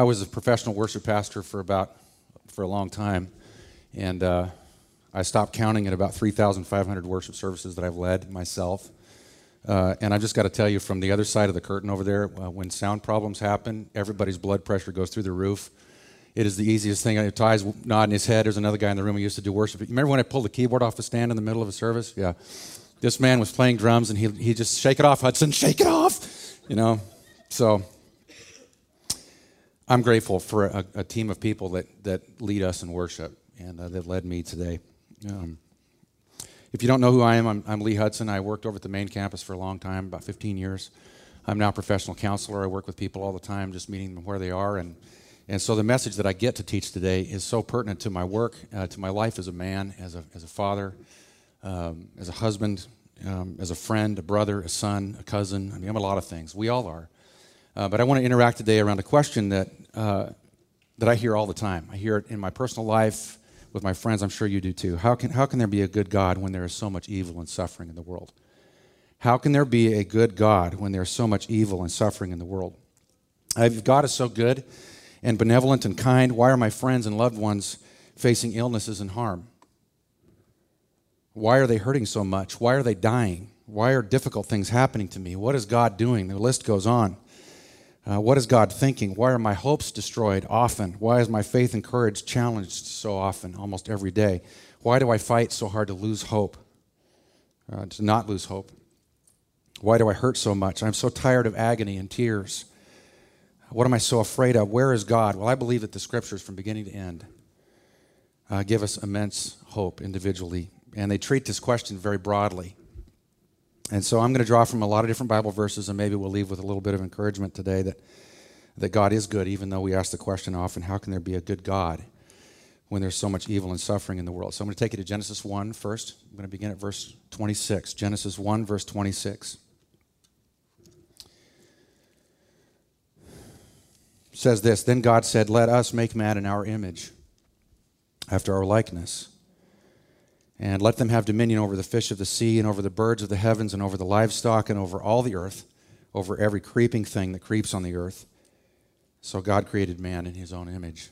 I was a professional worship pastor for about for a long time, and uh, I stopped counting at about 3,500 worship services that I've led myself. Uh, and I've just got to tell you, from the other side of the curtain over there, uh, when sound problems happen, everybody's blood pressure goes through the roof. It is the easiest thing. Ty's nodding his head. There's another guy in the room who used to do worship. You remember when I pulled the keyboard off the stand in the middle of a service? Yeah. This man was playing drums, and he, he just, shake it off, Hudson, shake it off. You know? So I'm grateful for a, a team of people that, that lead us in worship and uh, that led me today. Um, if you don't know who I am, I'm, I'm, Lee Hudson. I worked over at the main campus for a long time, about 15 years. I'm now a professional counselor. I work with people all the time, just meeting them where they are. And, and so the message that I get to teach today is so pertinent to my work, uh, to my life as a man, as a, as a father, um, as a husband, um, as a friend, a brother, a son, a cousin. I mean, I'm a lot of things. We all are. Uh, but I want to interact today around a question that, uh, that I hear all the time. I hear it in my personal life with my friends. I'm sure you do too. How can, how can there be a good God when there is so much evil and suffering in the world? How can there be a good God when there's so much evil and suffering in the world? If God is so good and benevolent and kind, why are my friends and loved ones facing illnesses and harm? Why are they hurting so much? Why are they dying? Why are difficult things happening to me? What is God doing? The list goes on. Uh, what is God thinking? Why are my hopes destroyed often? Why is my faith and courage challenged so often, almost every day? Why do I fight so hard to lose hope, uh, to not lose hope? Why do I hurt so much? I'm so tired of agony and tears. What am I so afraid of? Where is God? Well, I believe that the scriptures, from beginning to end, uh, give us immense hope individually. And they treat this question very broadly. And so I'm going to draw from a lot of different Bible verses, and maybe we'll leave with a little bit of encouragement today that, that God is good, even though we ask the question often, how can there be a good God when there's so much evil and suffering in the world? So I'm going to take you to Genesis 1 first. I'm going to begin at verse 26. Genesis 1, verse 26. says this Then God said, Let us make man in our image, after our likeness and let them have dominion over the fish of the sea, and over the birds of the heavens, and over the livestock, and over all the earth, over every creeping thing that creeps on the earth. So God created man in his own image.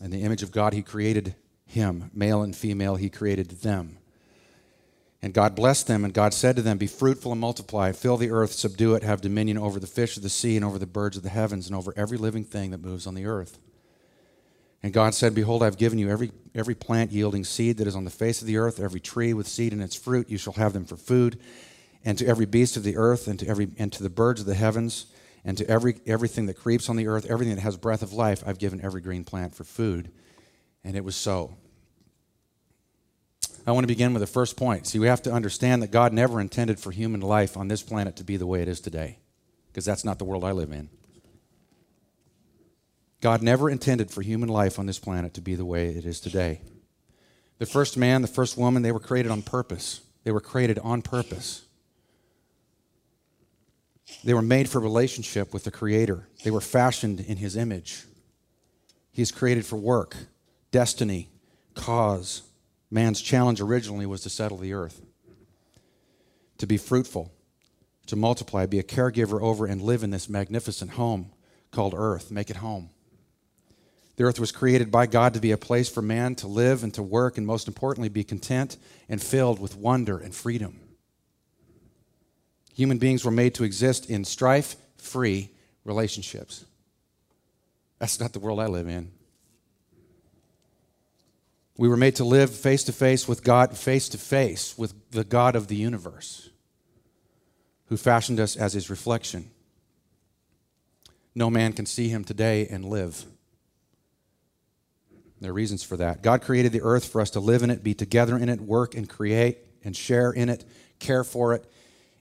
In the image of God, he created him. Male and female, he created them. And God blessed them, and God said to them, Be fruitful and multiply, fill the earth, subdue it, have dominion over the fish of the sea, and over the birds of the heavens, and over every living thing that moves on the earth. And God said, Behold, I've given you every, every plant yielding seed that is on the face of the earth, every tree with seed in its fruit, you shall have them for food. And to every beast of the earth, and to, every, and to the birds of the heavens, and to every, everything that creeps on the earth, everything that has breath of life, I've given every green plant for food. And it was so. I want to begin with the first point. See, we have to understand that God never intended for human life on this planet to be the way it is today, because that's not the world I live in. God never intended for human life on this planet to be the way it is today. The first man, the first woman, they were created on purpose. They were created on purpose. They were made for relationship with the Creator. They were fashioned in His image. He is created for work, destiny, cause. Man's challenge originally was to settle the earth, to be fruitful, to multiply, be a caregiver over, and live in this magnificent home called earth. Make it home. The earth was created by God to be a place for man to live and to work, and most importantly, be content and filled with wonder and freedom. Human beings were made to exist in strife free relationships. That's not the world I live in. We were made to live face to face with God, face to face with the God of the universe, who fashioned us as his reflection. No man can see him today and live. There are reasons for that. God created the earth for us to live in it, be together in it, work and create and share in it, care for it,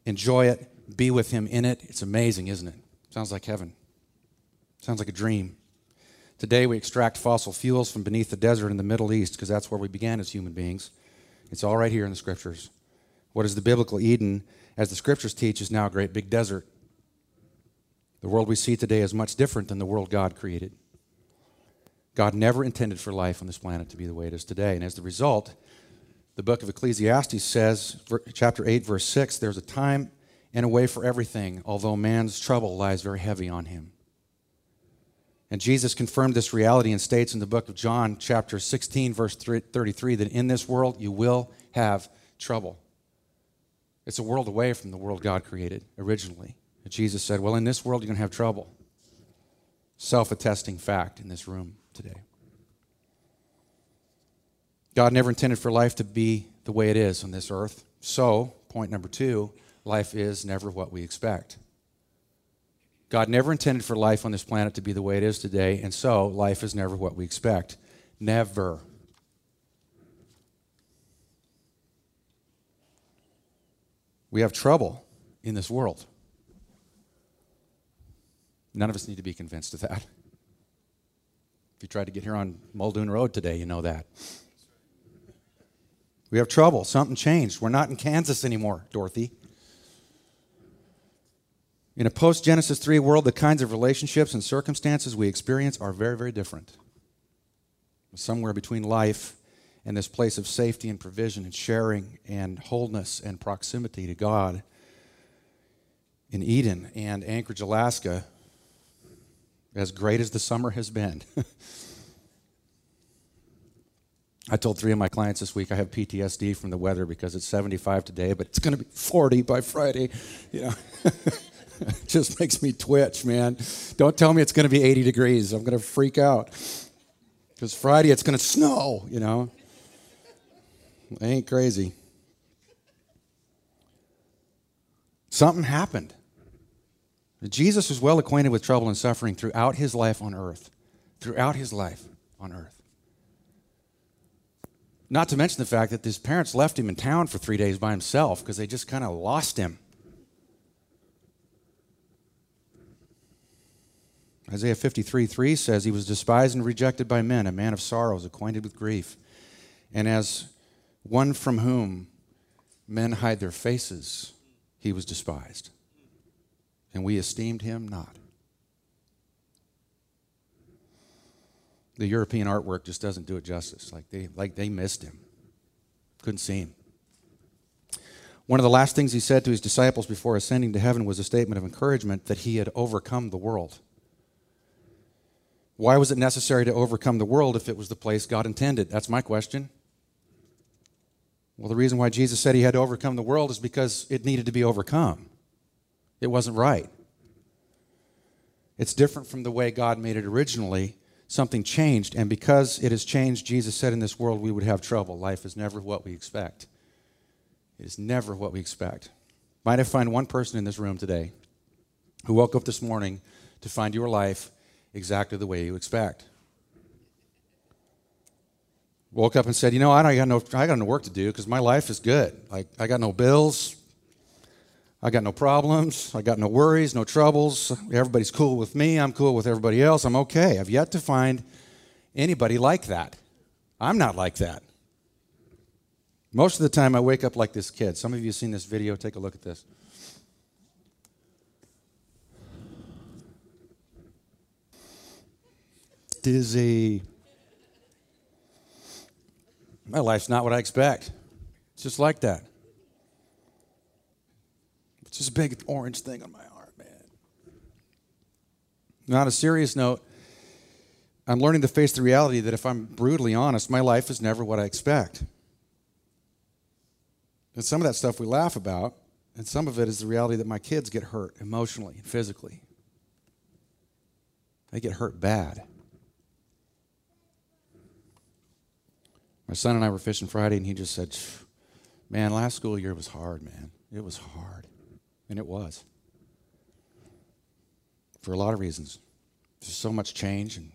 enjoy it, be with Him in it. It's amazing, isn't it? Sounds like heaven. Sounds like a dream. Today we extract fossil fuels from beneath the desert in the Middle East because that's where we began as human beings. It's all right here in the scriptures. What is the biblical Eden, as the scriptures teach, is now a great big desert. The world we see today is much different than the world God created. God never intended for life on this planet to be the way it is today. And as the result, the book of Ecclesiastes says, chapter 8, verse 6, there's a time and a way for everything, although man's trouble lies very heavy on him. And Jesus confirmed this reality and states in the book of John, chapter 16, verse 33, that in this world you will have trouble. It's a world away from the world God created originally. And Jesus said, Well, in this world you're going to have trouble. Self attesting fact in this room today. God never intended for life to be the way it is on this earth. So, point number two, life is never what we expect. God never intended for life on this planet to be the way it is today, and so life is never what we expect. Never. We have trouble in this world. None of us need to be convinced of that. If you tried to get here on Muldoon Road today, you know that. We have trouble. Something changed. We're not in Kansas anymore, Dorothy. In a post Genesis 3 world, the kinds of relationships and circumstances we experience are very, very different. Somewhere between life and this place of safety and provision and sharing and wholeness and proximity to God in Eden and Anchorage, Alaska, as great as the summer has been. I told three of my clients this week I have PTSD from the weather because it's 75 today, but it's going to be 40 by Friday. You know. it just makes me twitch, man. Don't tell me it's going to be 80 degrees. I'm going to freak out. Because Friday it's going to snow, you know. I ain't crazy. Something happened. Jesus was well acquainted with trouble and suffering throughout his life on earth. Throughout his life on earth. Not to mention the fact that his parents left him in town for three days by himself because they just kind of lost him. Isaiah 53 3 says, He was despised and rejected by men, a man of sorrows, acquainted with grief. And as one from whom men hide their faces, he was despised. And we esteemed him not. The European artwork just doesn't do it justice. Like they, like they missed him, couldn't see him. One of the last things he said to his disciples before ascending to heaven was a statement of encouragement that he had overcome the world. Why was it necessary to overcome the world if it was the place God intended? That's my question. Well, the reason why Jesus said he had to overcome the world is because it needed to be overcome. It wasn't right. It's different from the way God made it originally. Something changed, and because it has changed, Jesus said in this world we would have trouble. Life is never what we expect. It is never what we expect. Might I find one person in this room today who woke up this morning to find your life exactly the way you expect? woke up and said, you know, I got no, I got no work to do because my life is good. Like I got no bills, I got no problems, I got no worries, no troubles. Everybody's cool with me. I'm cool with everybody else. I'm okay. I've yet to find anybody like that. I'm not like that. Most of the time, I wake up like this kid. Some of you have seen this video. Take a look at this. Dizzy. My life's not what I expect. It's just like that. It's just a big orange thing on my arm, man. Now, on a serious note, I'm learning to face the reality that if I'm brutally honest, my life is never what I expect. And some of that stuff we laugh about, and some of it is the reality that my kids get hurt emotionally and physically. They get hurt bad. My son and I were fishing Friday, and he just said, Man, last school year was hard, man. It was hard. And it was. For a lot of reasons. There's so much change and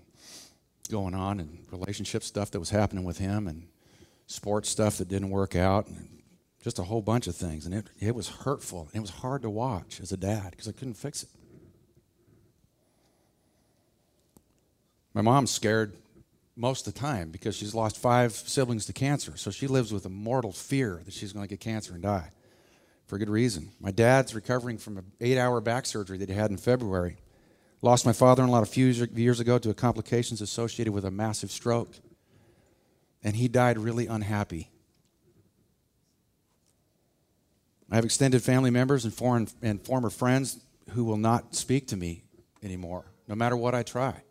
going on, and relationship stuff that was happening with him, and sports stuff that didn't work out, and just a whole bunch of things. And it, it was hurtful. It was hard to watch as a dad because I couldn't fix it. My mom's scared most of the time because she's lost five siblings to cancer. So she lives with a mortal fear that she's going to get cancer and die for good reason. My dad's recovering from an eight hour back surgery that he had in February. Lost my father in law a few years ago to complications associated with a massive stroke. And he died really unhappy. I have extended family members and, foreign, and former friends who will not speak to me anymore, no matter what I try.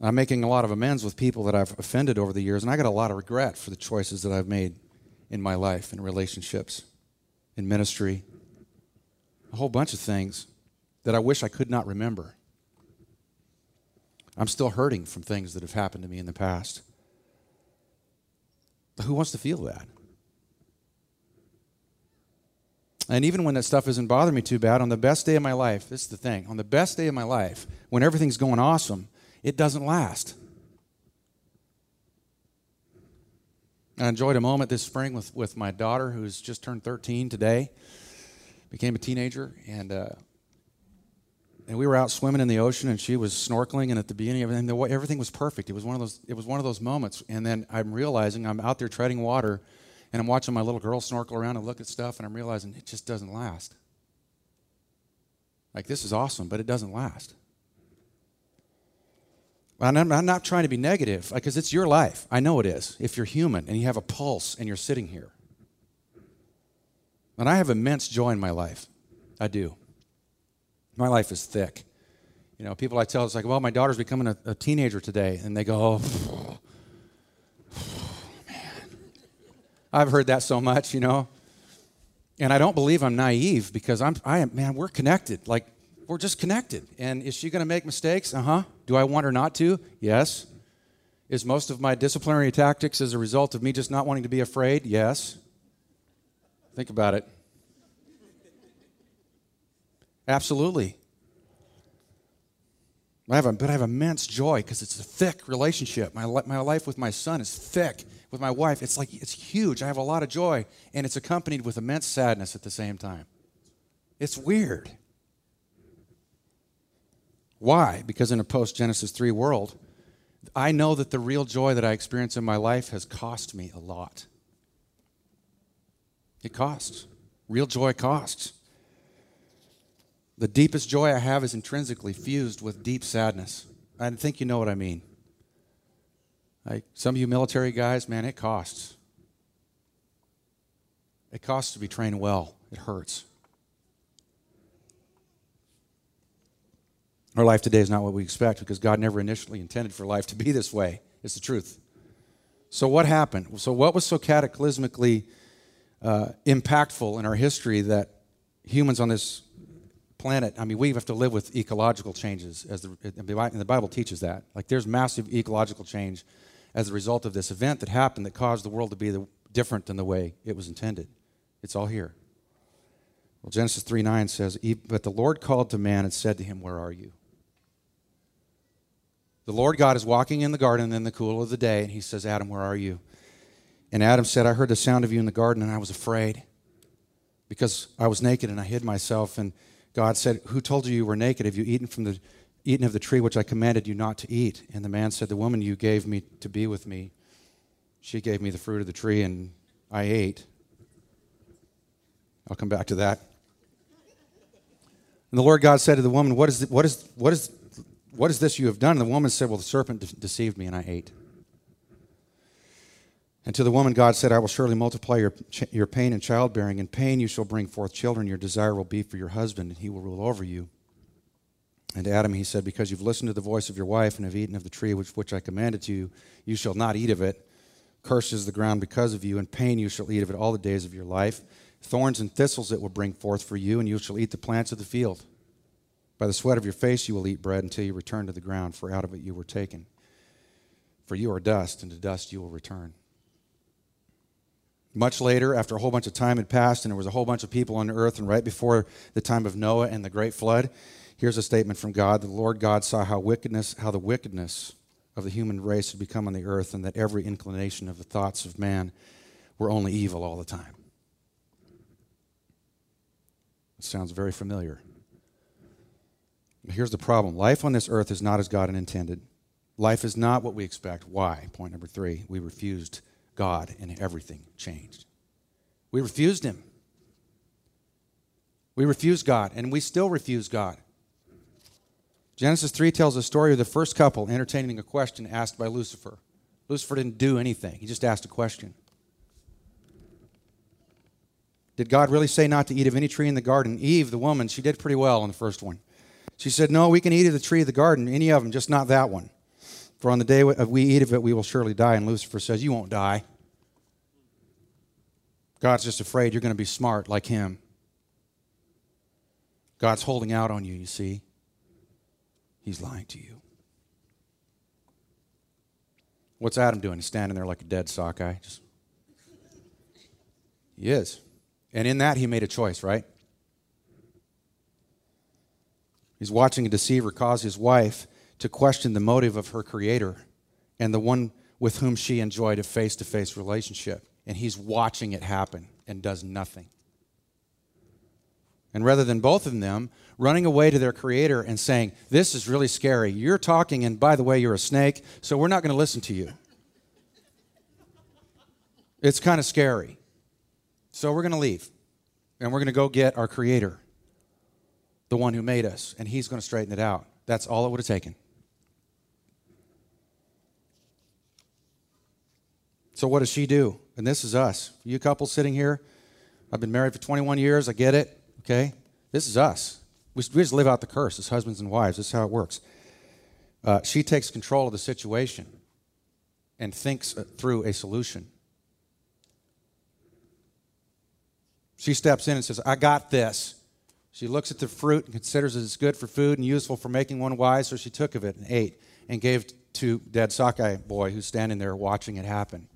I'm making a lot of amends with people that I've offended over the years, and I got a lot of regret for the choices that I've made in my life, in relationships, in ministry, a whole bunch of things that I wish I could not remember. I'm still hurting from things that have happened to me in the past. But who wants to feel that? And even when that stuff isn't bothering me too bad, on the best day of my life, this is the thing, on the best day of my life, when everything's going awesome, it doesn't last. I enjoyed a moment this spring with, with my daughter, who's just turned 13 today, became a teenager, and uh, and we were out swimming in the ocean, and she was snorkeling, and at the beginning of everything, everything was perfect. It was one of those. It was one of those moments, and then I'm realizing I'm out there treading water, and I'm watching my little girl snorkel around and look at stuff, and I'm realizing it just doesn't last. Like this is awesome, but it doesn't last. And I'm, I'm not trying to be negative, uh, because it's your life. I know it is. If you're human and you have a pulse and you're sitting here, and I have immense joy in my life, I do. My life is thick. You know, people I tell, it's like, well, my daughter's becoming a, a teenager today. And they go, oh, man. I've heard that so much, you know. And I don't believe I'm naive because I'm, I am, man, we're connected. Like, we're just connected. And is she going to make mistakes? Uh huh. Do I want her not to? Yes. Is most of my disciplinary tactics as a result of me just not wanting to be afraid? Yes. Think about it. Absolutely. I have a, but I have immense joy because it's a thick relationship. My, my life with my son is thick. With my wife, it's like it's huge. I have a lot of joy, and it's accompanied with immense sadness at the same time. It's weird. Why? Because in a post Genesis 3 world, I know that the real joy that I experience in my life has cost me a lot. It costs. Real joy costs. The deepest joy I have is intrinsically fused with deep sadness. I think you know what I mean. Like some of you military guys, man, it costs. It costs to be trained well. It hurts. Our life today is not what we expect because God never initially intended for life to be this way. It's the truth. So, what happened? So, what was so cataclysmically uh, impactful in our history that humans on this planet, I mean, we have to live with ecological changes, as the, and the Bible teaches that. Like, there's massive ecological change as a result of this event that happened that caused the world to be the, different than the way it was intended. It's all here. Well, Genesis 3 9 says, But the Lord called to man and said to him, Where are you? The Lord God is walking in the garden in the cool of the day, and he says, Adam, where are you? And Adam said, I heard the sound of you in the garden, and I was afraid because I was naked and I hid myself. And God said, Who told you you were naked? Have you eaten from the eaten of the tree which I commanded you not to eat? And the man said, The woman you gave me to be with me, she gave me the fruit of the tree, and I ate. I'll come back to that. And the Lord God said to the woman, What is, what is, what is, what is this you have done? And the woman said, Well, the serpent de- deceived me, and I ate. And to the woman, God said, I will surely multiply your, your pain and childbearing. In pain you shall bring forth children. Your desire will be for your husband, and he will rule over you. And to Adam he said, Because you've listened to the voice of your wife and have eaten of the tree which, which I commanded to you, you shall not eat of it. Cursed is the ground because of you. In pain you shall eat of it all the days of your life. Thorns and thistles it will bring forth for you, and you shall eat the plants of the field. By the sweat of your face you will eat bread until you return to the ground, for out of it you were taken. For you are dust, and to dust you will return. Much later, after a whole bunch of time had passed and there was a whole bunch of people on earth, and right before the time of Noah and the great flood, here's a statement from God. The Lord God saw how wickedness, how the wickedness of the human race had become on the earth, and that every inclination of the thoughts of man were only evil all the time. It sounds very familiar. Here's the problem life on this earth is not as God intended. Life is not what we expect. Why? Point number three we refused God, and everything changed. We refused Him. We refused God, and we still refuse God. Genesis 3 tells the story of the first couple entertaining a question asked by Lucifer. Lucifer didn't do anything, he just asked a question. Did God really say not to eat of any tree in the garden? Eve, the woman, she did pretty well on the first one. She said, No, we can eat of the tree of the garden, any of them, just not that one. For on the day we eat of it, we will surely die. And Lucifer says, You won't die. God's just afraid you're going to be smart like him. God's holding out on you, you see. He's lying to you. What's Adam doing? He's standing there like a dead sockeye. Just... He is. And in that, he made a choice, right? He's watching a deceiver cause his wife to question the motive of her creator and the one with whom she enjoyed a face to face relationship. And he's watching it happen and does nothing. And rather than both of them running away to their creator and saying, This is really scary. You're talking, and by the way, you're a snake, so we're not going to listen to you. It's kind of scary. So we're going to leave, and we're going to go get our creator the one who made us, and he's going to straighten it out. That's all it would have taken. So, what does she do? And this is us. You couple sitting here, I've been married for 21 years. I get it. Okay? This is us. We, we just live out the curse as husbands and wives. This is how it works. Uh, she takes control of the situation and thinks uh, through a solution. She steps in and says, I got this. She looks at the fruit and considers it as good for food and useful for making one wise, so she took of it and ate and gave to dead sockeye boy who's standing there watching it happen.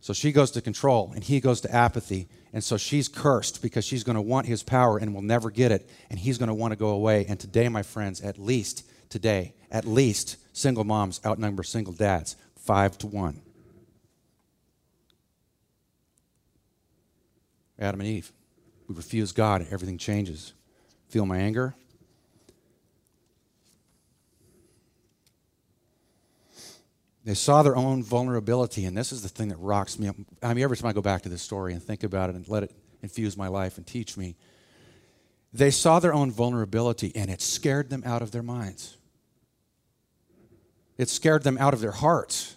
So she goes to control and he goes to apathy. And so she's cursed because she's going to want his power and will never get it. And he's going to want to go away. And today, my friends, at least today, at least single moms outnumber single dads five to one. Adam and Eve. We refuse God, everything changes. Feel my anger? They saw their own vulnerability, and this is the thing that rocks me. I mean, every time I go back to this story and think about it and let it infuse my life and teach me, they saw their own vulnerability, and it scared them out of their minds. It scared them out of their hearts.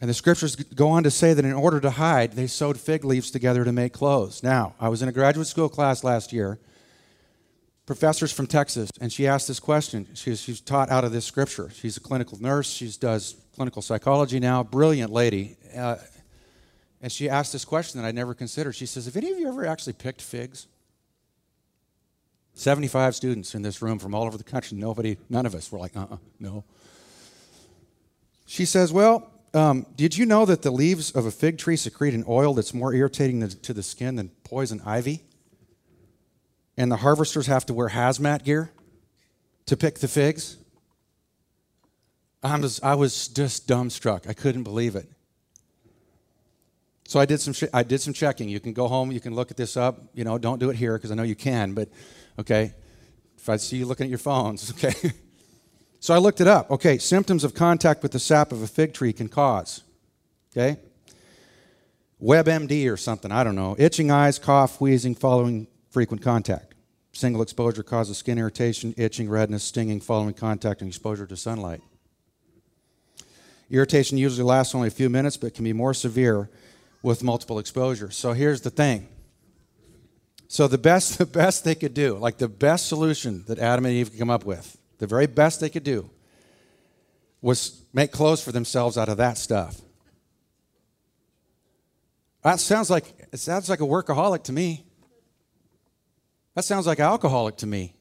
And the scriptures go on to say that in order to hide, they sewed fig leaves together to make clothes. Now, I was in a graduate school class last year, professors from Texas, and she asked this question. She's, she's taught out of this scripture. She's a clinical nurse, she does clinical psychology now, brilliant lady. Uh, and she asked this question that I never considered. She says, Have any of you ever actually picked figs? 75 students in this room from all over the country. Nobody, none of us were like, uh uh-uh, uh no. She says, Well, um, did you know that the leaves of a fig tree secrete an oil that's more irritating to the skin than poison ivy? And the harvesters have to wear hazmat gear to pick the figs? I was, I was just dumbstruck. I couldn't believe it. So I did some sh- I did some checking. You can go home. You can look at this up. You know, don't do it here because I know you can. But okay, if I see you looking at your phones, okay. So I looked it up. Okay, symptoms of contact with the sap of a fig tree can cause. Okay? WebMD or something, I don't know. Itching eyes, cough, wheezing following frequent contact. Single exposure causes skin irritation, itching, redness, stinging following contact and exposure to sunlight. Irritation usually lasts only a few minutes but can be more severe with multiple exposures. So here's the thing. So the best the best they could do, like the best solution that Adam and Eve could come up with the very best they could do was make clothes for themselves out of that stuff. That sounds like it sounds like a workaholic to me. That sounds like an alcoholic to me.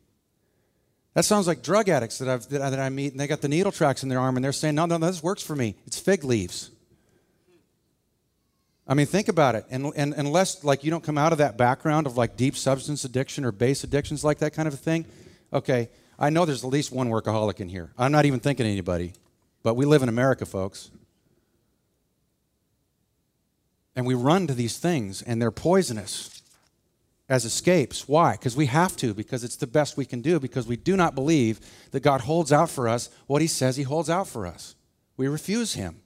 That sounds like drug addicts that, I've, that, I, that I meet, and they got the needle tracks in their arm, and they're saying, "No, no, no, this works for me. It's fig leaves." I mean, think about it. And, and unless like you don't come out of that background of like deep substance addiction or base addictions, like that kind of a thing, okay, I know there's at least one workaholic in here. I'm not even thinking anybody, but we live in America, folks. And we run to these things, and they're poisonous as escapes. Why? Because we have to, because it's the best we can do, because we do not believe that God holds out for us what He says He holds out for us. We refuse Him.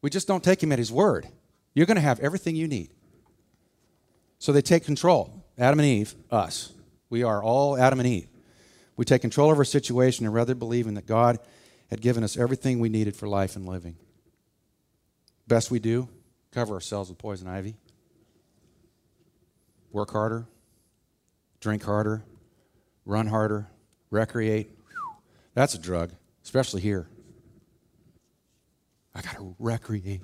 We just don't take Him at His word. You're going to have everything you need. So they take control. Adam and Eve, us. We are all Adam and Eve. We take control of our situation and rather believing that God had given us everything we needed for life and living. Best we do, cover ourselves with poison ivy. Work harder, drink harder, run harder, recreate. That's a drug, especially here. I got to recreate.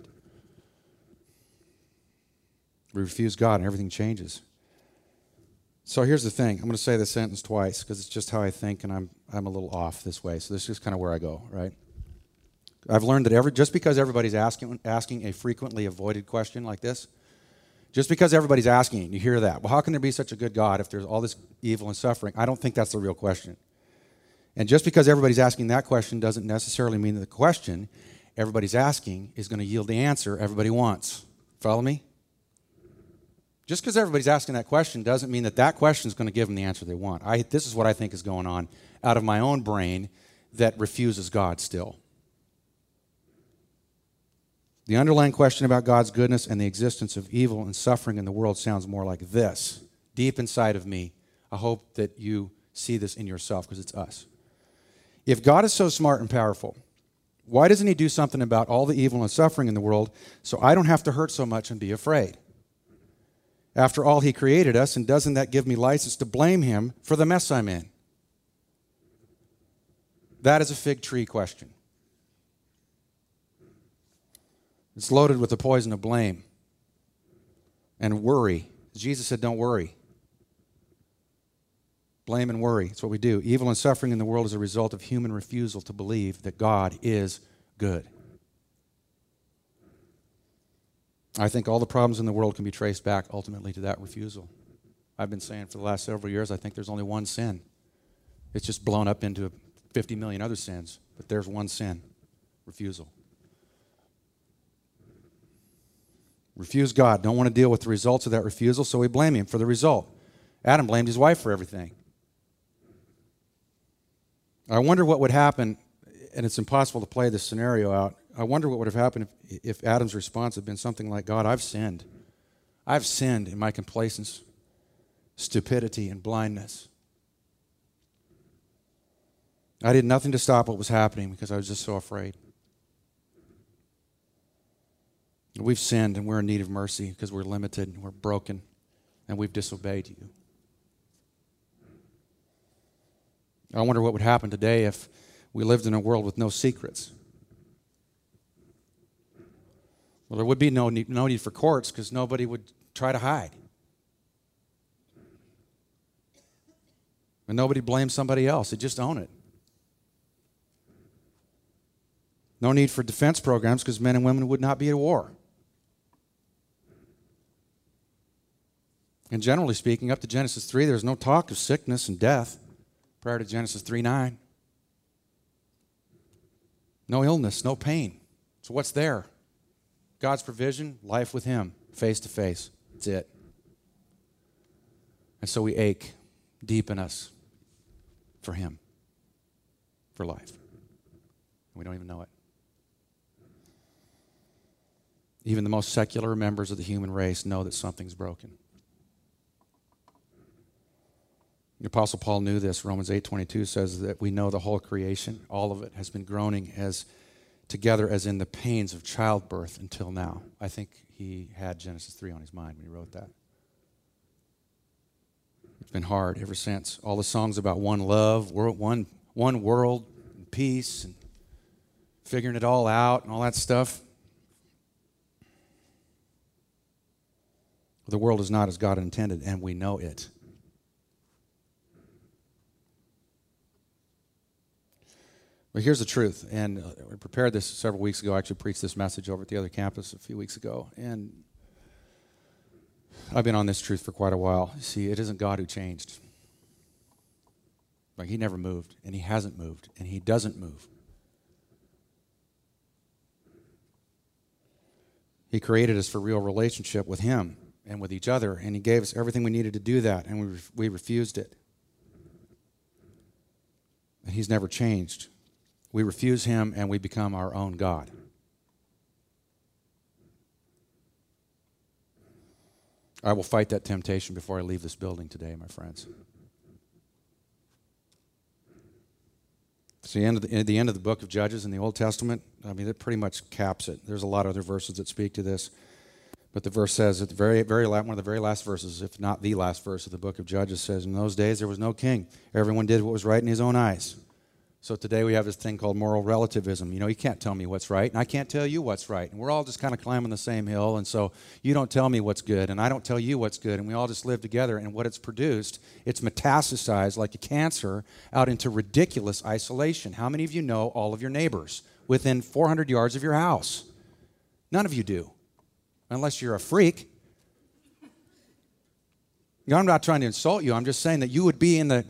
We refuse God and everything changes. So here's the thing. I'm going to say this sentence twice because it's just how I think and I'm, I'm a little off this way. So this is kind of where I go, right? I've learned that every, just because everybody's asking, asking a frequently avoided question like this, just because everybody's asking, you hear that. Well, how can there be such a good God if there's all this evil and suffering? I don't think that's the real question. And just because everybody's asking that question doesn't necessarily mean that the question everybody's asking is going to yield the answer everybody wants. Follow me? Just because everybody's asking that question doesn't mean that that question is going to give them the answer they want. I, this is what I think is going on out of my own brain that refuses God still. The underlying question about God's goodness and the existence of evil and suffering in the world sounds more like this. Deep inside of me, I hope that you see this in yourself because it's us. If God is so smart and powerful, why doesn't He do something about all the evil and suffering in the world so I don't have to hurt so much and be afraid? After all, He created us, and doesn't that give me license to blame Him for the mess I'm in? That is a fig tree question. It's loaded with the poison of blame and worry. Jesus said, Don't worry. Blame and worry. It's what we do. Evil and suffering in the world is a result of human refusal to believe that God is good. I think all the problems in the world can be traced back ultimately to that refusal. I've been saying for the last several years, I think there's only one sin. It's just blown up into 50 million other sins, but there's one sin refusal. refuse God, don't want to deal with the results of that refusal, so we blame him for the result. Adam blamed his wife for everything. I wonder what would happen, and it's impossible to play this scenario out. I wonder what would have happened if, if Adam's response had been something like God, I've sinned. I've sinned in my complacence, stupidity, and blindness. I did nothing to stop what was happening because I was just so afraid. We've sinned and we're in need of mercy because we're limited and we're broken and we've disobeyed you. I wonder what would happen today if we lived in a world with no secrets. Well, there would be no need, no need for courts because nobody would try to hide. And nobody blames somebody else, they just own it. No need for defense programs because men and women would not be at war. And generally speaking, up to Genesis 3, there's no talk of sickness and death prior to Genesis 3 9. No illness, no pain. So what's there? God's provision, life with Him, face to face. That's it. And so we ache deep in us for Him, for life. We don't even know it. Even the most secular members of the human race know that something's broken. The Apostle Paul knew this. Romans 8:22 says that we know the whole creation, all of it, has been groaning as together as in the pains of childbirth until now. I think he had Genesis 3 on his mind when he wrote that. It's been hard ever since. All the songs about one love, one, one world, and peace, and figuring it all out, and all that stuff. The world is not as God intended, and we know it. But here's the truth, and uh, we prepared this several weeks ago. I actually preached this message over at the other campus a few weeks ago, and I've been on this truth for quite a while. See, it isn't God who changed. Like, He never moved, and He hasn't moved, and He doesn't move. He created us for real relationship with Him and with each other, and He gave us everything we needed to do that, and we, we refused it. And He's never changed. We refuse Him and we become our own God. I will fight that temptation before I leave this building today, my friends. It's the end of the, the end of the book of Judges in the Old Testament. I mean, it pretty much caps it. There's a lot of other verses that speak to this. But the verse says at the very, very last, one of the very last verses, if not the last verse of the book of Judges, says, "In those days there was no king; everyone did what was right in his own eyes." So today we have this thing called moral relativism. You know, you can't tell me what's right, and I can't tell you what's right. And we're all just kind of climbing the same hill, and so you don't tell me what's good, and I don't tell you what's good, and we all just live together. And what it's produced, it's metastasized like a cancer out into ridiculous isolation. How many of you know all of your neighbors within 400 yards of your house? None of you do, unless you're a freak. I'm not trying to insult you. I'm just saying that you would be in the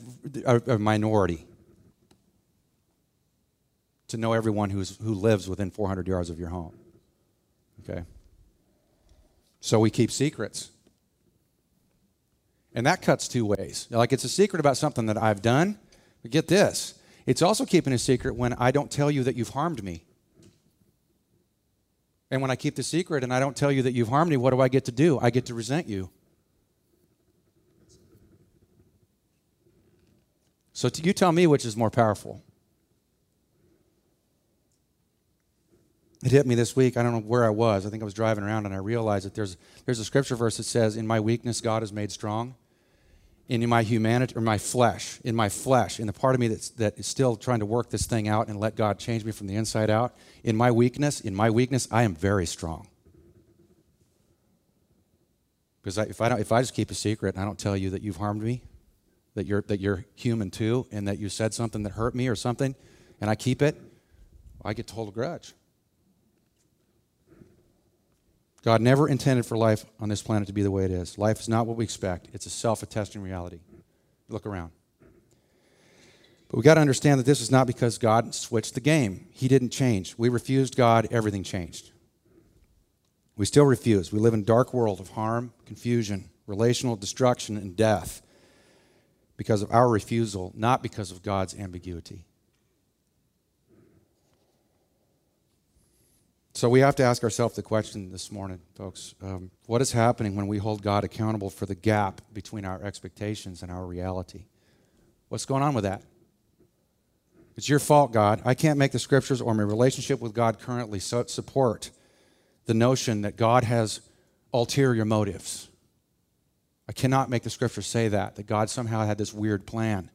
a, a minority to know everyone who's, who lives within 400 yards of your home. Okay? So we keep secrets. And that cuts two ways. Like it's a secret about something that I've done, but get this it's also keeping a secret when I don't tell you that you've harmed me. And when I keep the secret and I don't tell you that you've harmed me, what do I get to do? I get to resent you. So you tell me which is more powerful. It hit me this week. I don't know where I was. I think I was driving around and I realized that there's, there's a scripture verse that says, In my weakness, God is made strong. in my humanity, or my flesh, in my flesh, in the part of me that's, that is still trying to work this thing out and let God change me from the inside out, in my weakness, in my weakness, I am very strong. Because I, if, I don't, if I just keep a secret and I don't tell you that you've harmed me, that you're, that you're human too, and that you said something that hurt me or something, and I keep it, I get to hold a grudge. God never intended for life on this planet to be the way it is. Life is not what we expect, it's a self attesting reality. Look around. But we got to understand that this is not because God switched the game. He didn't change. We refused God, everything changed. We still refuse. We live in a dark world of harm, confusion, relational destruction, and death because of our refusal, not because of God's ambiguity. So we have to ask ourselves the question this morning, folks um, what is happening when we hold God accountable for the gap between our expectations and our reality? What's going on with that? It's your fault, God. I can't make the scriptures or my relationship with God currently support the notion that God has ulterior motives. I cannot make the scriptures say that, that God somehow had this weird plan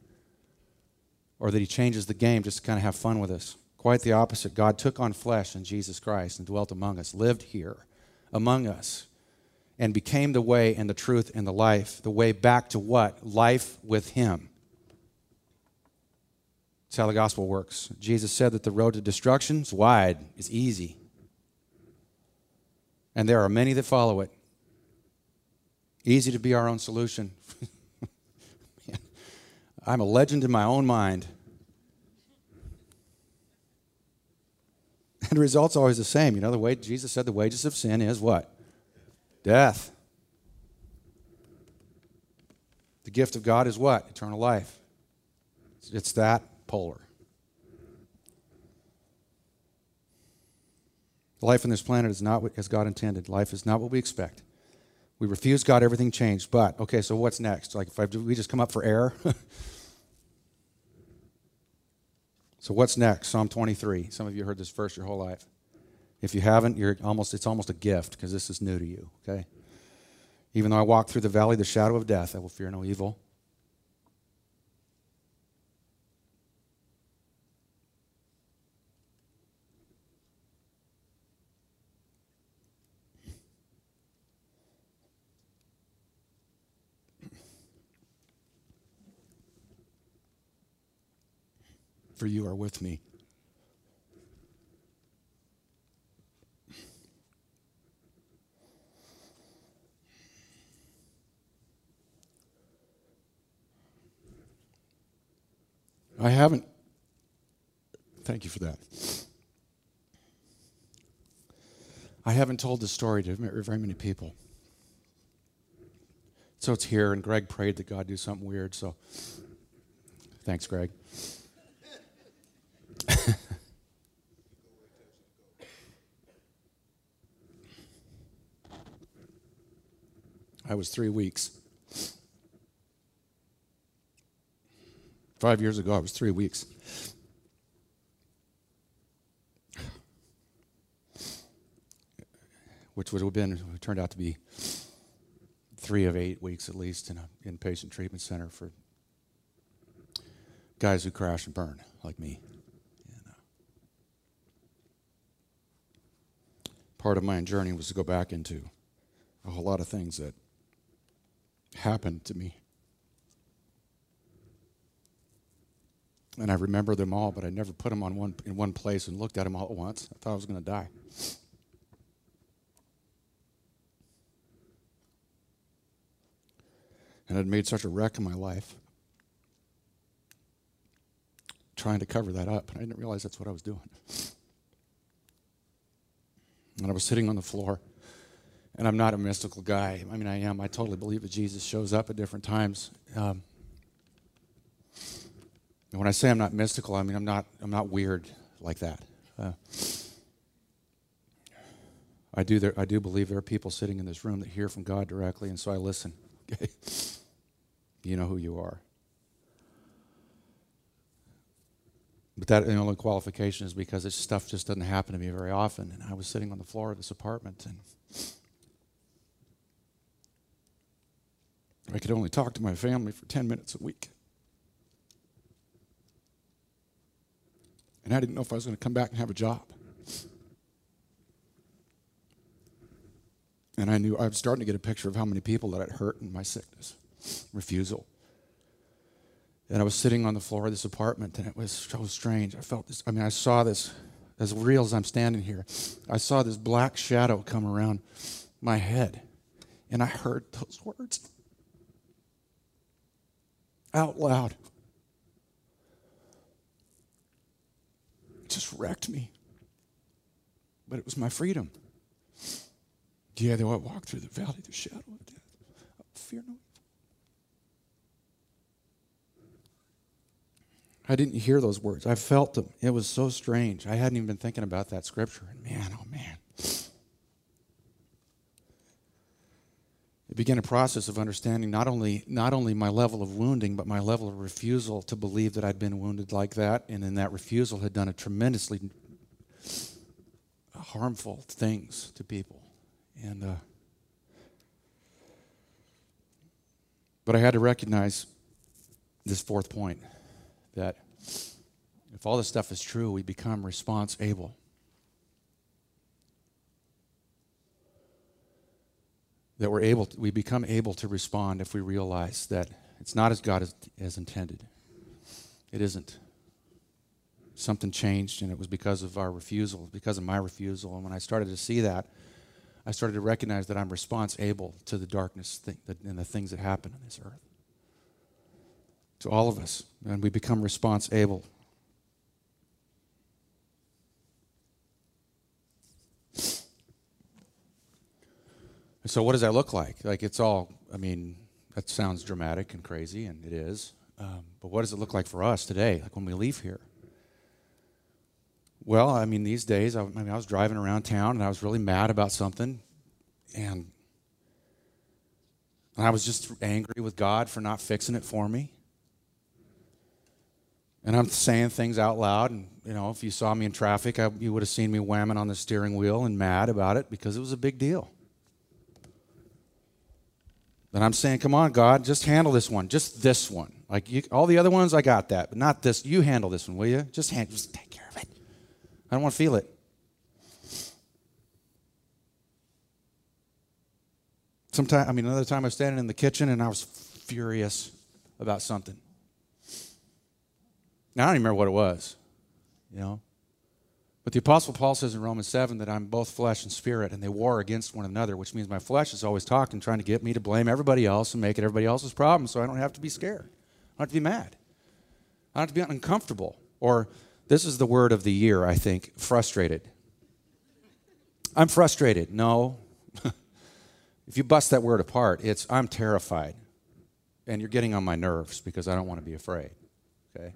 or that he changes the game just to kind of have fun with us. Quite the opposite. God took on flesh in Jesus Christ and dwelt among us, lived here among us, and became the way and the truth and the life. The way back to what? Life with Him. That's how the gospel works. Jesus said that the road to destruction is wide, is easy. And there are many that follow it. Easy to be our own solution. I'm a legend in my own mind. And the result's always the same. You know, the way Jesus said the wages of sin is what? Death. The gift of God is what? Eternal life. It's that polar. Life on this planet is not what as God intended. Life is not what we expect. We refuse God, everything changed. But okay, so what's next? Like if I, we just come up for air? So what's next? Psalm 23. Some of you heard this verse your whole life. If you haven't, you're almost it's almost a gift because this is new to you, okay? Even though I walk through the valley of the shadow of death, I will fear no evil. For you are with me. I haven't. Thank you for that. I haven't told this story to very many people. So it's here, and Greg prayed that God do something weird. So thanks, Greg. I was three weeks. Five years ago, I was three weeks. which would have been, turned out to be three of eight weeks at least in an inpatient treatment center for guys who crash and burn like me. And, uh, part of my journey was to go back into a whole lot of things that happened to me. And I remember them all, but I never put them on one, in one place and looked at them all at once. I thought I was going to die. And I'd made such a wreck in my life trying to cover that up, and I didn't realize that's what I was doing. And I was sitting on the floor, and I'm not a mystical guy. I mean, I am. I totally believe that Jesus shows up at different times. Um, and when I say I'm not mystical, I mean I'm not. I'm not weird like that. Uh, I do. There, I do believe there are people sitting in this room that hear from God directly, and so I listen. Okay, you know who you are. But that the only qualification is because this stuff just doesn't happen to me very often. And I was sitting on the floor of this apartment and I could only talk to my family for 10 minutes a week. And I didn't know if I was going to come back and have a job. And I knew I was starting to get a picture of how many people that I'd hurt in my sickness. Refusal. And I was sitting on the floor of this apartment, and it was so strange. I felt this. I mean, I saw this as real as I'm standing here. I saw this black shadow come around my head, and I heard those words out loud. It just wrecked me. But it was my freedom. Yeah, though I walk through the valley of the shadow of death, I fear no evil. I didn't hear those words. I felt them. It was so strange. I hadn't even been thinking about that scripture. And man, oh man. Began a process of understanding not only, not only my level of wounding, but my level of refusal to believe that I'd been wounded like that, and in that refusal had done a tremendously harmful things to people. And uh, but I had to recognize this fourth point that if all this stuff is true, we become response able. That we're able, to, we become able to respond if we realize that it's not as God has, has intended. It isn't. Something changed, and it was because of our refusal, because of my refusal. And when I started to see that, I started to recognize that I'm response able to the darkness thing, and the things that happen on this earth to all of us, and we become response able. So, what does that look like? Like, it's all, I mean, that sounds dramatic and crazy, and it is. Um, but what does it look like for us today, like when we leave here? Well, I mean, these days, I, I mean, I was driving around town and I was really mad about something, and, and I was just angry with God for not fixing it for me. And I'm saying things out loud. And, you know, if you saw me in traffic, I, you would have seen me whamming on the steering wheel and mad about it because it was a big deal. And I'm saying, come on, God, just handle this one, just this one. Like you, all the other ones, I got that, but not this. You handle this one, will you? Just, hand, just take care of it. I don't want to feel it. Sometimes, I mean, another time I was standing in the kitchen and I was furious about something. Now, I don't even remember what it was, you know. But the Apostle Paul says in Romans 7 that I'm both flesh and spirit, and they war against one another, which means my flesh is always talking, trying to get me to blame everybody else and make it everybody else's problem so I don't have to be scared. I don't have to be mad. I don't have to be uncomfortable. Or this is the word of the year, I think frustrated. I'm frustrated. No. if you bust that word apart, it's I'm terrified. And you're getting on my nerves because I don't want to be afraid. Okay?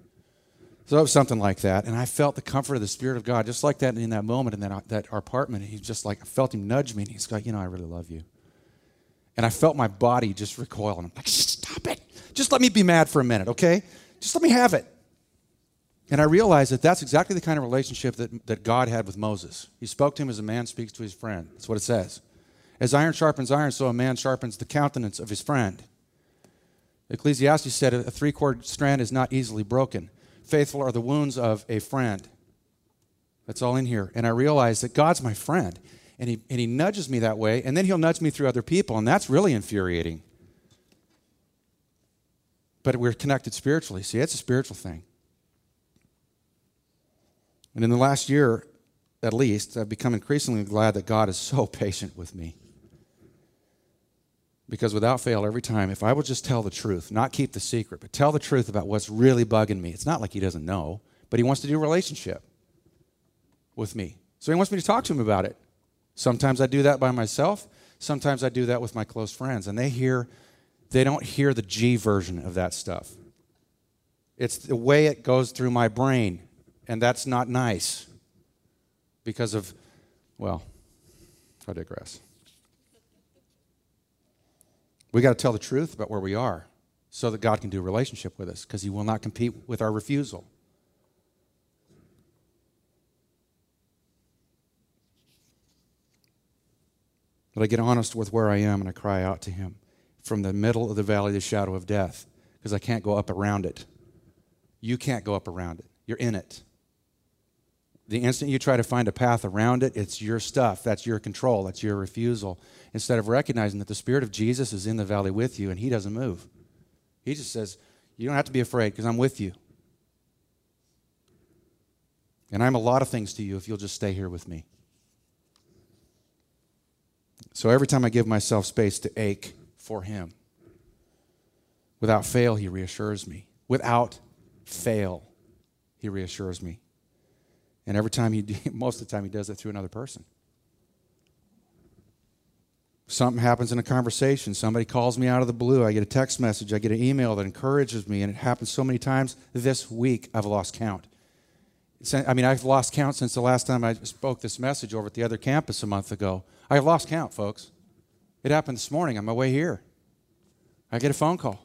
So it was something like that. And I felt the comfort of the Spirit of God, just like that in that moment in that, uh, that apartment. He just like, I felt him nudge me. And he's like, you know, I really love you. And I felt my body just recoil. And I'm like, stop it. Just let me be mad for a minute, okay? Just let me have it. And I realized that that's exactly the kind of relationship that, that God had with Moses. He spoke to him as a man speaks to his friend. That's what it says. As iron sharpens iron, so a man sharpens the countenance of his friend. Ecclesiastes said a three cord strand is not easily broken. Faithful are the wounds of a friend. That's all in here. And I realize that God's my friend. And he, and he nudges me that way, and then he'll nudge me through other people, and that's really infuriating. But we're connected spiritually. See, it's a spiritual thing. And in the last year, at least, I've become increasingly glad that God is so patient with me. Because without fail, every time, if I will just tell the truth, not keep the secret, but tell the truth about what's really bugging me, it's not like He doesn't know, but He wants to do a relationship with me. So He wants me to talk to Him about it. Sometimes I do that by myself, sometimes I do that with my close friends, and they hear, they don't hear the G version of that stuff. It's the way it goes through my brain, and that's not nice because of, well, I digress. We got to tell the truth about where we are so that God can do a relationship with us because He will not compete with our refusal. But I get honest with where I am and I cry out to Him from the middle of the valley of the shadow of death because I can't go up around it. You can't go up around it, you're in it. The instant you try to find a path around it, it's your stuff. That's your control. That's your refusal. Instead of recognizing that the Spirit of Jesus is in the valley with you and He doesn't move. He just says, You don't have to be afraid because I'm with you. And I'm a lot of things to you if you'll just stay here with me. So every time I give myself space to ache for Him, without fail, He reassures me. Without fail, He reassures me. And every time he, most of the time, he does it through another person. Something happens in a conversation. Somebody calls me out of the blue. I get a text message. I get an email that encourages me. And it happens so many times this week, I've lost count. I mean, I've lost count since the last time I spoke this message over at the other campus a month ago. I've lost count, folks. It happened this morning on my way here. I get a phone call.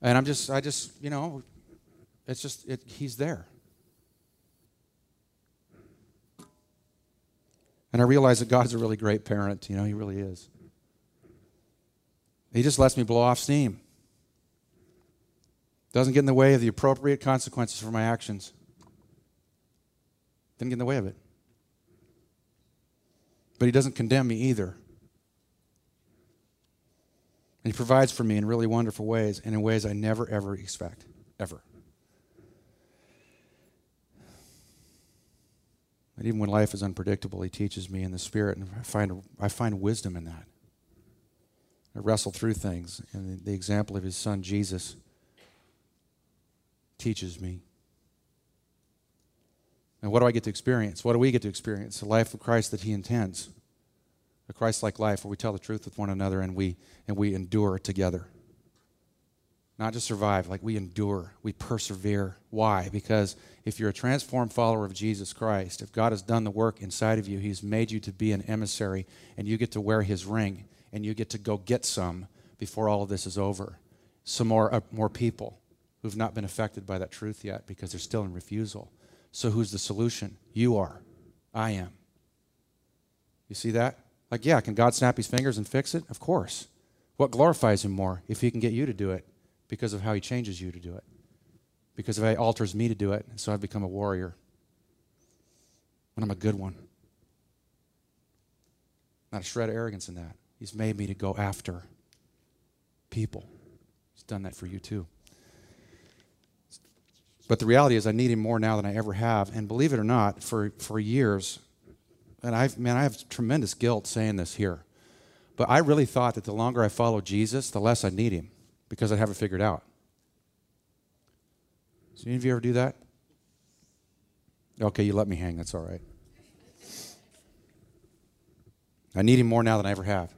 And I'm just, I just, you know, it's just, it, he's there. And I realize that God's a really great parent. You know, He really is. He just lets me blow off steam. Doesn't get in the way of the appropriate consequences for my actions. Didn't get in the way of it. But He doesn't condemn me either. And He provides for me in really wonderful ways and in ways I never, ever expect. Ever. Even when life is unpredictable, He teaches me in the Spirit, and I find, I find wisdom in that. I wrestle through things, and the example of His Son Jesus teaches me. And what do I get to experience? What do we get to experience? The life of Christ that He intends. A Christ like life where we tell the truth with one another and we, and we endure together. Not just survive, like we endure, we persevere. Why? Because if you're a transformed follower of Jesus Christ, if God has done the work inside of you, He's made you to be an emissary, and you get to wear His ring, and you get to go get some before all of this is over. Some more, uh, more people who've not been affected by that truth yet because they're still in refusal. So, who's the solution? You are. I am. You see that? Like, yeah, can God snap his fingers and fix it? Of course. What glorifies him more if he can get you to do it because of how he changes you to do it? because if he alters me to do it, so I've become a warrior. And I'm a good one. Not a shred of arrogance in that. He's made me to go after people. He's done that for you too. But the reality is, I need him more now than I ever have. And believe it or not, for, for years, and I've, man, I have tremendous guilt saying this here. But I really thought that the longer I follow Jesus, the less I need him because I have it figured out. So any of you ever do that? Okay, you let me hang. That's all right. I need him more now than I ever have.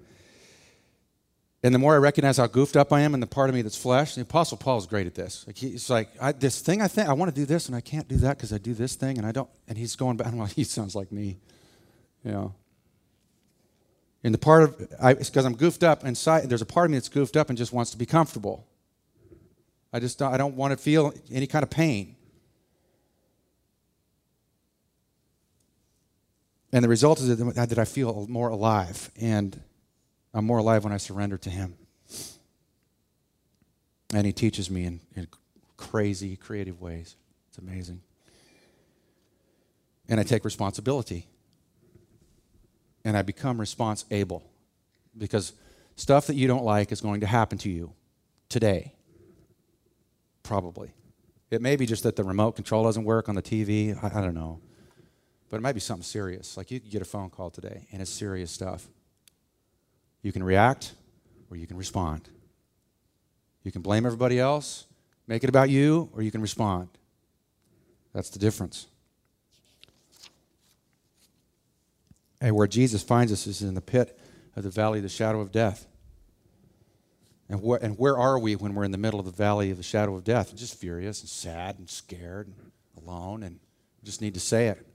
And the more I recognize how goofed up I am and the part of me that's flesh, the Apostle Paul is great at this. Like he's like, I, this thing I think I want to do this and I can't do that because I do this thing and I don't. And he's going back. Well, he sounds like me, you know. And the part of I, it's because I'm goofed up inside. There's a part of me that's goofed up and just wants to be comfortable. I just don't, I don't want to feel any kind of pain. And the result is that I feel more alive. And I'm more alive when I surrender to Him. And He teaches me in, in crazy, creative ways. It's amazing. And I take responsibility. And I become response able. Because stuff that you don't like is going to happen to you today. Probably. It may be just that the remote control doesn't work on the TV. I, I don't know. But it might be something serious. Like you get a phone call today, and it's serious stuff. You can react or you can respond. You can blame everybody else, make it about you, or you can respond. That's the difference. And where Jesus finds us is in the pit of the valley of the shadow of death. And, wh- and where are we when we're in the middle of the valley of the shadow of death? Just furious and sad and scared and alone, and just need to say it.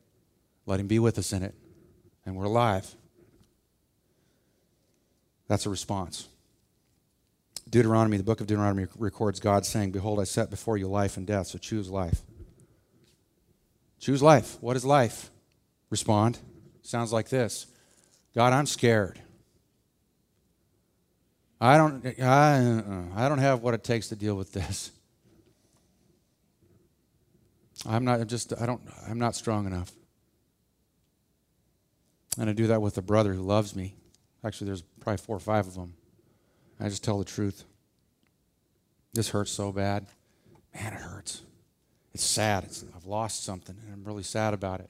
Let Him be with us in it. And we're alive. That's a response. Deuteronomy, the book of Deuteronomy records God saying, Behold, I set before you life and death, so choose life. Choose life. What is life? Respond. Sounds like this God, I'm scared. I don't, I, uh, I don't have what it takes to deal with this. I'm not just, I don't, I'm not strong enough. And I do that with a brother who loves me. Actually, there's probably four or five of them. I just tell the truth. This hurts so bad. Man, it hurts. It's sad. It's, I've lost something, and I'm really sad about it.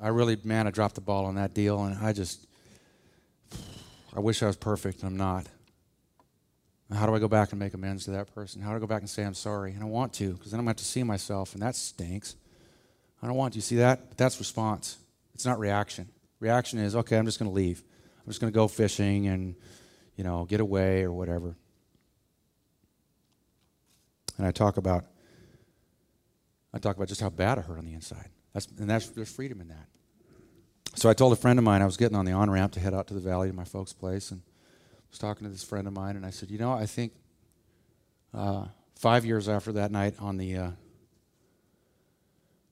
I really, man, I dropped the ball on that deal, and I just, I wish I was perfect, and I'm not. How do I go back and make amends to that person? How do I go back and say I'm sorry? And I want to, because then I'm going to have to see myself, and that stinks. I don't want to. See that? But that's response. It's not reaction. Reaction is, okay, I'm just going to leave. I'm just going to go fishing and, you know, get away or whatever. And I talk about, I talk about just how bad it hurt on the inside. That's, and that's, there's freedom in that. So I told a friend of mine, I was getting on the on ramp to head out to the valley to my folks' place, and I was talking to this friend of mine, and I said, you know, I think uh, five years after that night on the uh,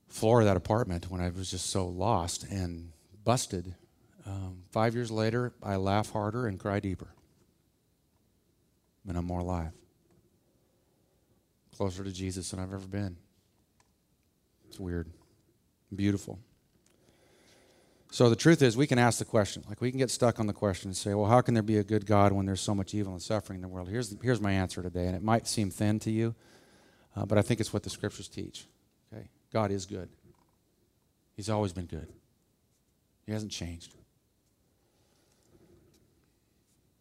floor of that apartment, when I was just so lost and busted, um, five years later, I laugh harder and cry deeper. And I'm more alive. Closer to Jesus than I've ever been. It's weird. Beautiful. So the truth is, we can ask the question. Like, we can get stuck on the question and say, well, how can there be a good God when there's so much evil and suffering in the world? Here's, here's my answer today, and it might seem thin to you, uh, but I think it's what the scriptures teach. Okay? God is good. He's always been good, He hasn't changed.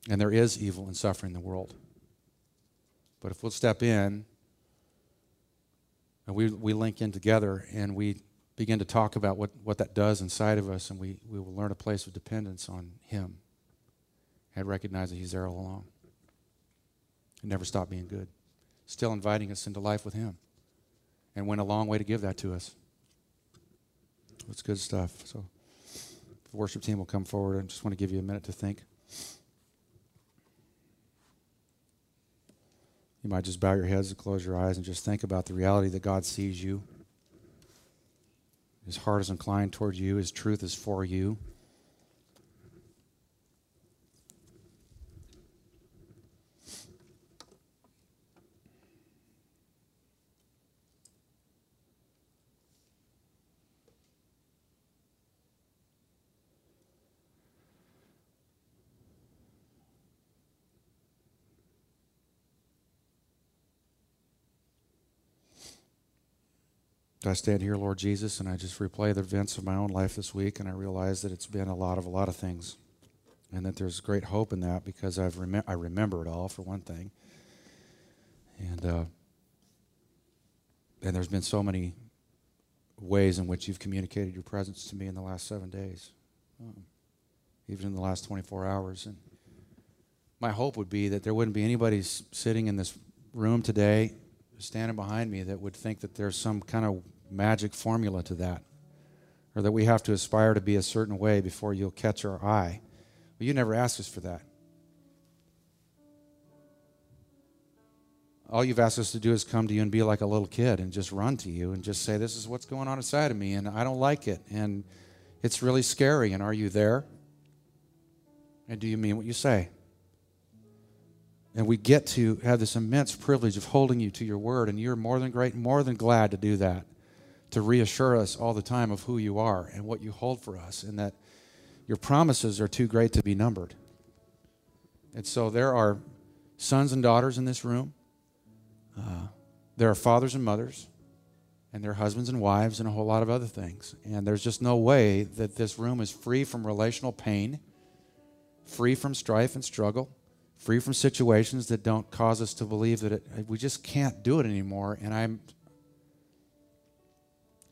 And there is evil and suffering in the world. But if we'll step in and we, we link in together and we begin to talk about what, what that does inside of us, and we, we will learn a place of dependence on Him and recognize that He's there all along and never stop being good. Still inviting us into life with Him and went a long way to give that to us. It's good stuff. So, the worship team will come forward. I just want to give you a minute to think. You might just bow your heads and close your eyes and just think about the reality that God sees you. His heart is inclined toward you, His truth is for you. I stand here, Lord Jesus, and I just replay the events of my own life this week, and I realize that it's been a lot of a lot of things, and that there's great hope in that because I've rem- I remember it all for one thing, and uh, and there's been so many ways in which you've communicated your presence to me in the last seven days, um, even in the last 24 hours, and my hope would be that there wouldn't be anybody sitting in this room today standing behind me that would think that there's some kind of magic formula to that, or that we have to aspire to be a certain way before you'll catch our eye. But you never asked us for that. all you've asked us to do is come to you and be like a little kid and just run to you and just say, This is what's going on inside of me, and I don't like it. And it's really scary. And are you there? And do you mean what you say? And we get to have this immense privilege of holding you to your word, and you're more than great, more than glad to do that, to reassure us all the time of who you are and what you hold for us, and that your promises are too great to be numbered. And so there are sons and daughters in this room. Uh, there are fathers and mothers, and there are husbands and wives, and a whole lot of other things. And there's just no way that this room is free from relational pain, free from strife and struggle free from situations that don't cause us to believe that it, we just can't do it anymore. And I'm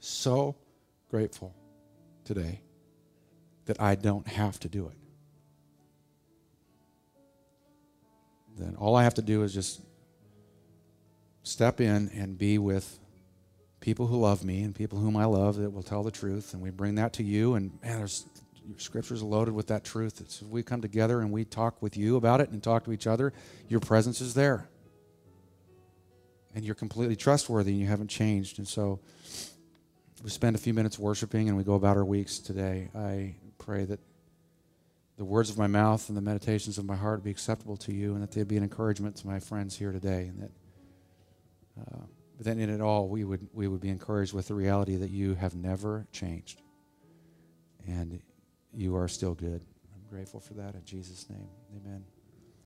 so grateful today that I don't have to do it. Then all I have to do is just step in and be with people who love me and people whom I love that will tell the truth. And we bring that to you. And man, there's scriptures are loaded with that truth. It's we come together and we talk with you about it and talk to each other, your presence is there. And you're completely trustworthy and you haven't changed. And so we spend a few minutes worshiping and we go about our weeks today. I pray that the words of my mouth and the meditations of my heart be acceptable to you and that they be an encouragement to my friends here today. And that uh, then in it all, we would, we would be encouraged with the reality that you have never changed. And you are still good. I'm grateful for that in Jesus' name. Amen.